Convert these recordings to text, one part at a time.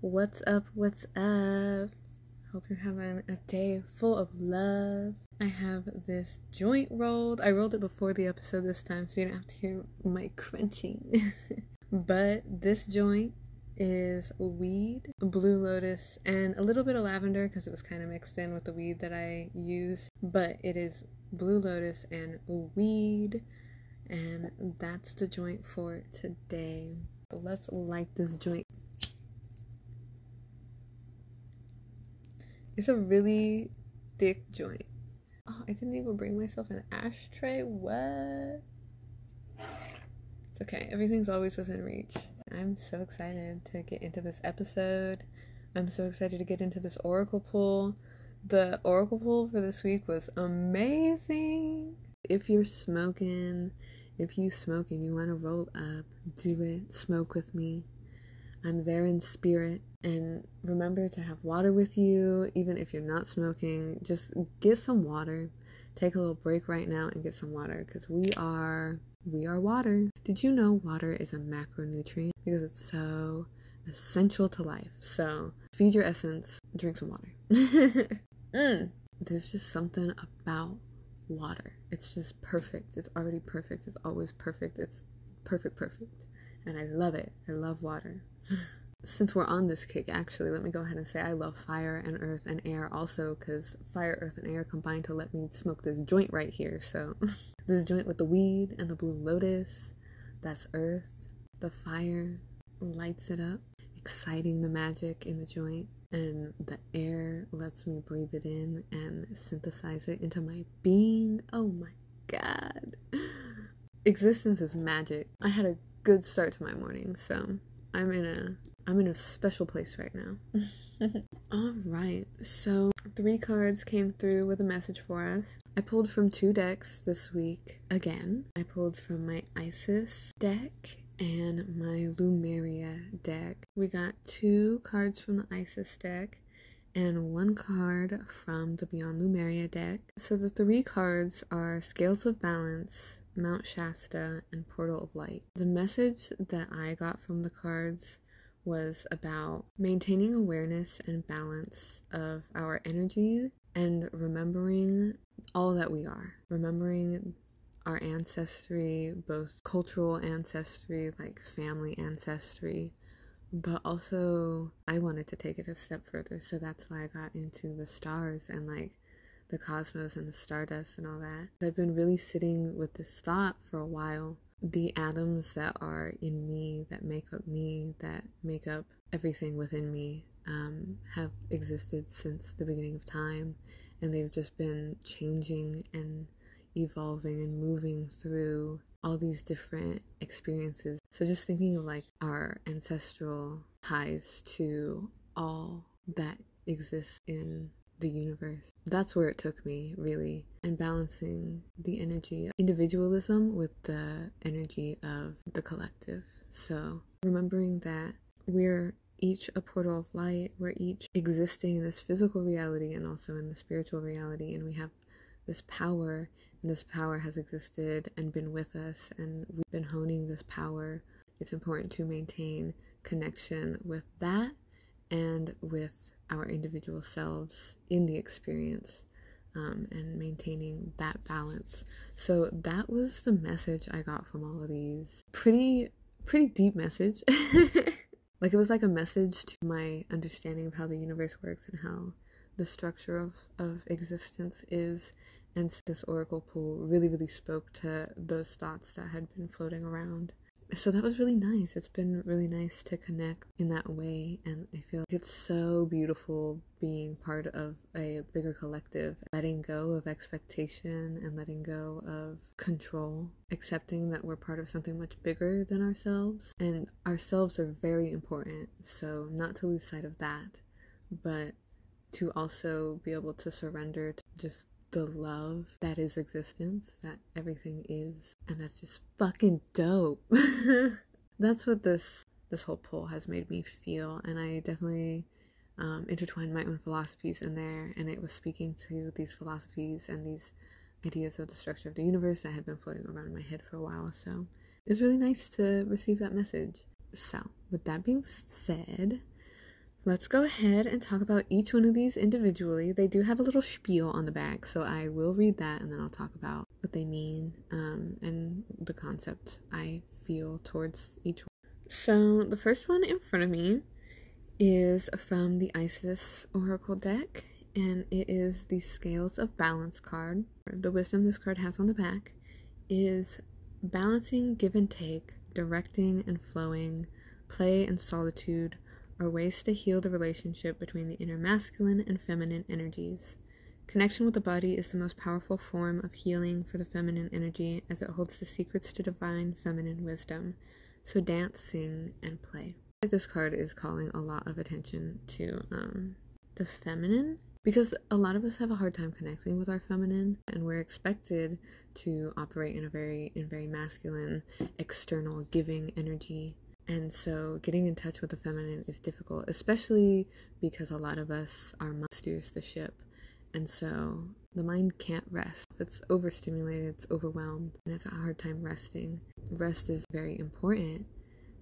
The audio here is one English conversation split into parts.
What's up? What's up? Hope you're having a day full of love. I have this joint rolled. I rolled it before the episode this time, so you don't have to hear my crunching. but this joint is weed, blue lotus, and a little bit of lavender because it was kind of mixed in with the weed that I use. But it is blue lotus and weed, and that's the joint for today. Let's light this joint. It's a really thick joint. Oh, I didn't even bring myself an ashtray. What? It's okay. Everything's always within reach. I'm so excited to get into this episode. I'm so excited to get into this oracle pool. The oracle pool for this week was amazing. If you're smoking, if you smoke and you want to roll up, do it. Smoke with me. I'm there in spirit. And remember to have water with you, even if you're not smoking. Just get some water. Take a little break right now and get some water because we are we are water. Did you know water is a macronutrient because it's so essential to life? So feed your essence, drink some water. mm. There's just something about water. It's just perfect. It's already perfect. It's always perfect. It's perfect, perfect. And I love it. I love water. Since we're on this kick, actually, let me go ahead and say I love fire and earth and air also because fire, earth, and air combine to let me smoke this joint right here. So, this joint with the weed and the blue lotus that's earth. The fire lights it up, exciting the magic in the joint, and the air lets me breathe it in and synthesize it into my being. Oh my god. Existence is magic. I had a good start to my morning, so I'm in a I'm in a special place right now. All right, so three cards came through with a message for us. I pulled from two decks this week again. I pulled from my Isis deck and my Lemuria deck. We got two cards from the Isis deck and one card from the Beyond Lemuria deck. So the three cards are Scales of Balance, Mount Shasta, and Portal of Light. The message that I got from the cards was about maintaining awareness and balance of our energy and remembering all that we are. Remembering our ancestry, both cultural ancestry, like family ancestry, but also I wanted to take it a step further. So that's why I got into the stars and like the cosmos and the stardust and all that. I've been really sitting with this thought for a while the atoms that are in me, that make up me, that make up everything within me, um, have existed since the beginning of time, and they've just been changing and evolving and moving through all these different experiences. So, just thinking of like our ancestral ties to all that exists in the universe. That's where it took me, really, and balancing the energy of individualism with the energy of the collective. So, remembering that we're each a portal of light, we're each existing in this physical reality and also in the spiritual reality, and we have this power, and this power has existed and been with us, and we've been honing this power. It's important to maintain connection with that and with our individual selves in the experience um, and maintaining that balance. So that was the message I got from all of these. Pretty, pretty deep message. like it was like a message to my understanding of how the universe works and how the structure of, of existence is. And so this oracle pool really, really spoke to those thoughts that had been floating around so that was really nice. It's been really nice to connect in that way, and I feel like it's so beautiful being part of a bigger collective, letting go of expectation and letting go of control, accepting that we're part of something much bigger than ourselves, and ourselves are very important. So, not to lose sight of that, but to also be able to surrender to just the love that is existence, that everything is, and that's just fucking dope. that's what this this whole pull has made me feel, and I definitely um, intertwined my own philosophies in there, and it was speaking to these philosophies and these ideas of the structure of the universe that had been floating around in my head for a while. So it was really nice to receive that message. So, with that being said, let's go ahead and talk about each one of these individually. They do have a little spiel on the back, so I will read that and then I'll talk about what they mean um, and the concept I feel towards each one. So, the first one in front of me is from the Isis Oracle deck, and it is the Scales of Balance card. The wisdom this card has on the back is balancing give and take, directing and flowing, play and solitude are ways to heal the relationship between the inner masculine and feminine energies. Connection with the body is the most powerful form of healing for the feminine energy as it holds the secrets to divine feminine wisdom. So dance, sing, and play. This card is calling a lot of attention to um, the feminine because a lot of us have a hard time connecting with our feminine and we're expected to operate in a very in very masculine external giving energy and so getting in touch with the feminine is difficult especially because a lot of us our mind steers the ship and so the mind can't rest it's overstimulated it's overwhelmed and it's a hard time resting rest is very important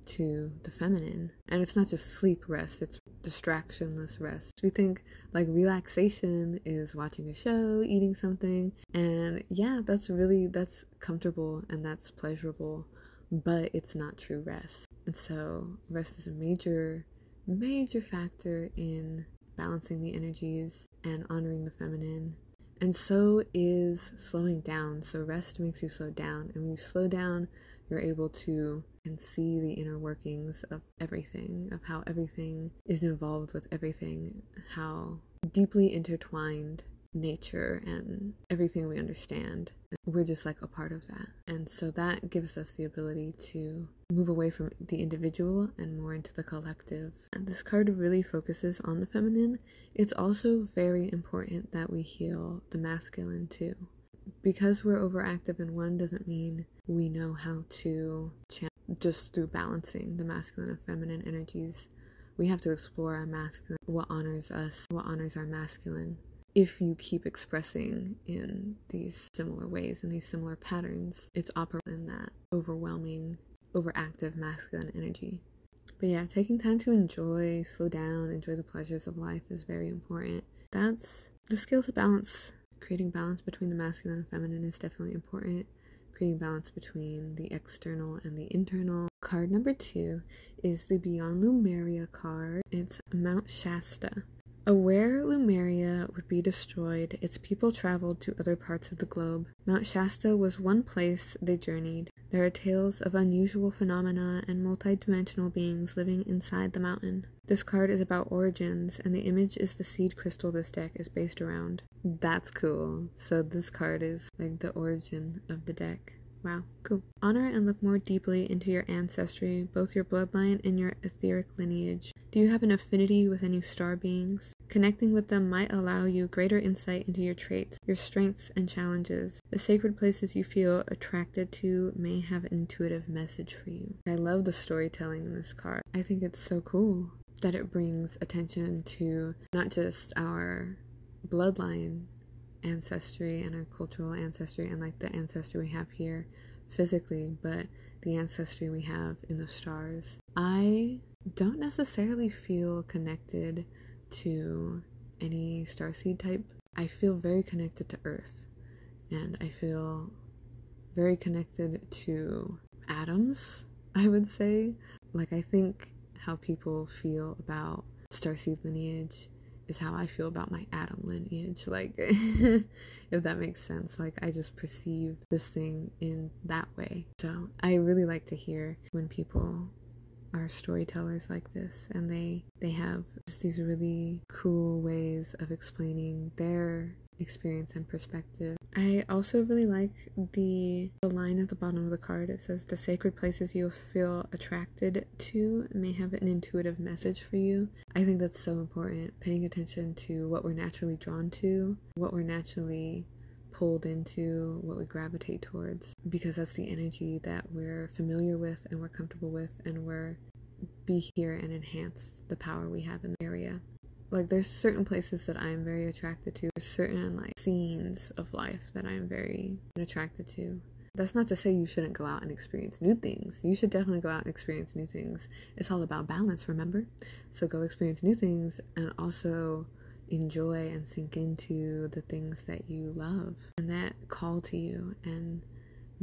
to the feminine. And it's not just sleep rest, it's distractionless rest. We think like relaxation is watching a show, eating something, and yeah, that's really that's comfortable and that's pleasurable, but it's not true rest. And so rest is a major major factor in balancing the energies and honoring the feminine. And so is slowing down. So rest makes you slow down. And when you slow down, you're able to and see the inner workings of everything, of how everything is involved with everything, how deeply intertwined nature and everything we understand. We're just like a part of that. And so that gives us the ability to move away from the individual and more into the collective. And this card really focuses on the feminine. It's also very important that we heal the masculine too because we're overactive in one doesn't mean we know how to channel just through balancing the masculine and feminine energies. We have to explore our masculine, what honors us, what honors our masculine. If you keep expressing in these similar ways, in these similar patterns, it's operating in that overwhelming, overactive masculine energy. But yeah, taking time to enjoy, slow down, enjoy the pleasures of life is very important. That's the skill to balance creating balance between the masculine and feminine is definitely important. Creating balance between the external and the internal. Card number two is the Beyond Lemuria card. It's Mount Shasta. Aware Lemuria would be destroyed, its people traveled to other parts of the globe. Mount Shasta was one place they journeyed. There are tales of unusual phenomena and multidimensional beings living inside the mountain. This card is about origins, and the image is the seed crystal this deck is based around. That's cool. So, this card is like the origin of the deck. Wow, cool. Honor and look more deeply into your ancestry, both your bloodline and your etheric lineage. Do you have an affinity with any star beings? Connecting with them might allow you greater insight into your traits, your strengths, and challenges. The sacred places you feel attracted to may have an intuitive message for you. I love the storytelling in this card. I think it's so cool that it brings attention to not just our bloodline ancestry and our cultural ancestry and like the ancestry we have here physically, but the ancestry we have in the stars. I don't necessarily feel connected to any starseed type. I feel very connected to Earth, and I feel very connected to atoms, I would say. Like, I think how people feel about starseed lineage is how I feel about my atom lineage. Like, if that makes sense. Like, I just perceive this thing in that way. So, I really like to hear when people are storytellers like this and they they have just these really cool ways of explaining their experience and perspective. I also really like the the line at the bottom of the card. It says the sacred places you feel attracted to may have an intuitive message for you. I think that's so important. Paying attention to what we're naturally drawn to, what we're naturally pulled into, what we gravitate towards, because that's the energy that we're familiar with and we're comfortable with, and we're be here and enhance the power we have in the area. Like there's certain places that I'm very attracted to. Certain like scenes of life that I'm very attracted to. That's not to say you shouldn't go out and experience new things. You should definitely go out and experience new things. It's all about balance, remember? So go experience new things and also enjoy and sink into the things that you love and that call to you and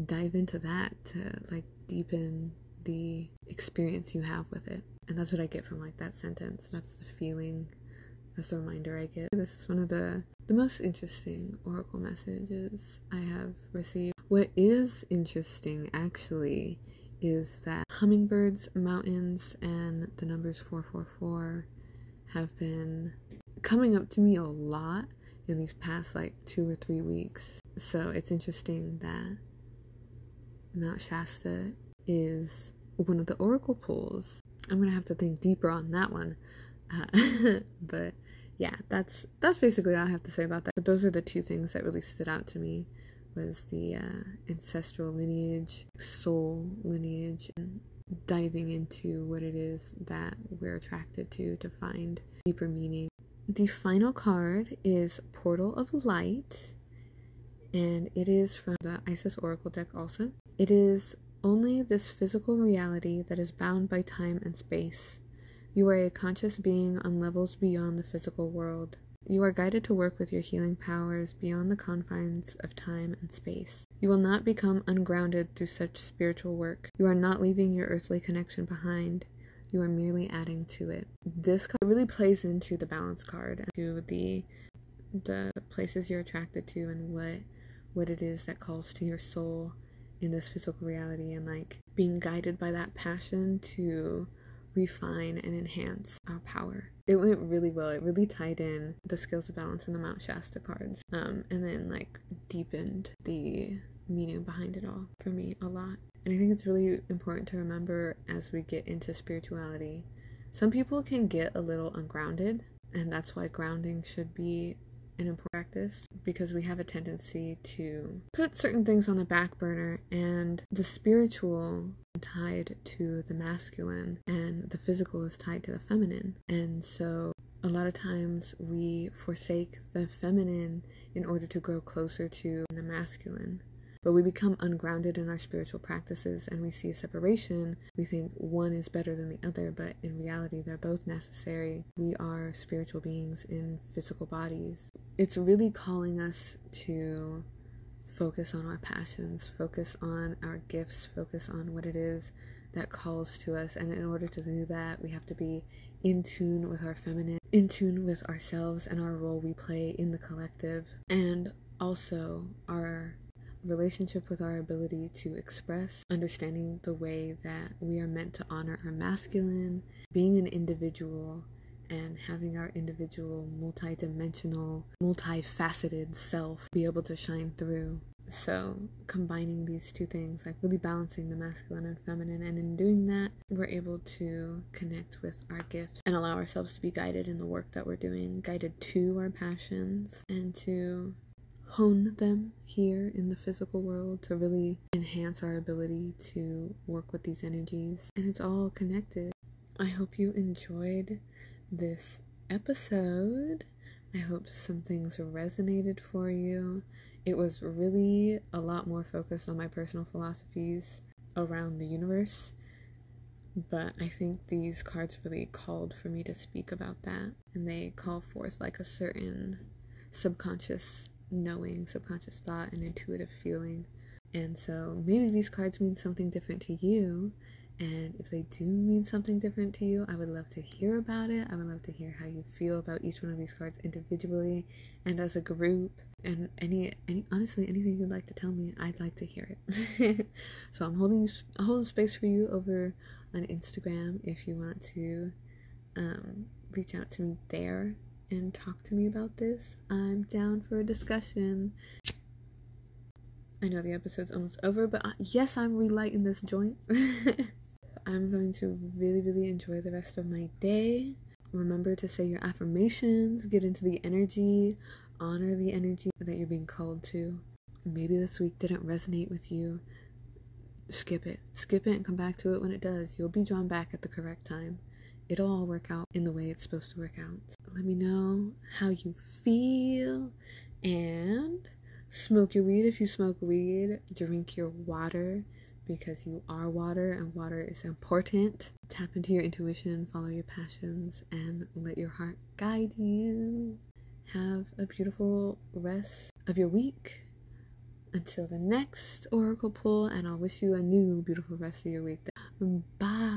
dive into that to like deepen the experience you have with it. And that's what I get from like that sentence. That's the feeling. That's the reminder I get. This is one of the the most interesting oracle messages I have received. What is interesting actually is that hummingbirds, mountains, and the numbers 444 have been coming up to me a lot in these past like two or three weeks. So it's interesting that Mount Shasta is one of the oracle pools. I'm gonna have to think deeper on that one. Uh, but yeah, that's that's basically all I have to say about that. But those are the two things that really stood out to me was the uh, ancestral lineage, soul lineage, and diving into what it is that we're attracted to to find deeper meaning. The final card is Portal of Light, and it is from the Isis Oracle deck also. It is only this physical reality that is bound by time and space. You are a conscious being on levels beyond the physical world. You are guided to work with your healing powers beyond the confines of time and space. You will not become ungrounded through such spiritual work. You are not leaving your earthly connection behind. You are merely adding to it. This card really plays into the balance card, to the the places you're attracted to and what what it is that calls to your soul in this physical reality and like being guided by that passion to refine and enhance our power. It went really well. It really tied in the scales of balance in the Mount Shasta cards, um, and then like deepened the behind it all for me a lot. And I think it's really important to remember as we get into spirituality. Some people can get a little ungrounded, and that's why grounding should be an important practice because we have a tendency to put certain things on the back burner and the spiritual tied to the masculine and the physical is tied to the feminine and so a lot of times we forsake the feminine in order to grow closer to the masculine but we become ungrounded in our spiritual practices and we see a separation. We think one is better than the other, but in reality, they're both necessary. We are spiritual beings in physical bodies. It's really calling us to focus on our passions, focus on our gifts, focus on what it is that calls to us. And in order to do that, we have to be in tune with our feminine, in tune with ourselves and our role we play in the collective, and also our relationship with our ability to express, understanding the way that we are meant to honor our masculine, being an individual, and having our individual, multi-dimensional, multifaceted self be able to shine through. So, combining these two things, like really balancing the masculine and feminine, and in doing that, we're able to connect with our gifts and allow ourselves to be guided in the work that we're doing, guided to our passions, and to hone them here in the physical world to really enhance our ability to work with these energies. And it's all connected. I hope you enjoyed this episode. I hope some things resonated for you. It was really a lot more focused on my personal philosophies around the universe, but I think these cards really called for me to speak about that, and they call forth like a certain subconscious knowing, subconscious thought, and intuitive feeling. And so maybe these cards mean something different to you. And if they do mean something different to you, I would love to hear about it. I would love to hear how you feel about each one of these cards individually and as a group. And any, any honestly, anything you'd like to tell me, I'd like to hear it. so I'm holding holding space for you over on Instagram if you want to um, reach out to me there and talk to me about this, I'm down for a discussion. I know the episode's almost over, but uh, yes, I'm relighting this joint. I'm going to really, really enjoy the rest of my day. Remember to say your affirmations, get into the energy, honor the energy that you're being called to. Maybe this week didn't resonate with you. Skip it. Skip it and come back to it when it does. You'll be drawn back at the correct time it'll all work out in the way it's supposed to work out. Let me know how you feel and Smoke your weed if you smoke weed. Drink your water because you are water and water is important. Tap into your intuition, follow your passions, and let your heart guide you. Have a beautiful rest of your week. Until the next oracle pull, and I'll wish you a new beautiful rest of your week. Bye.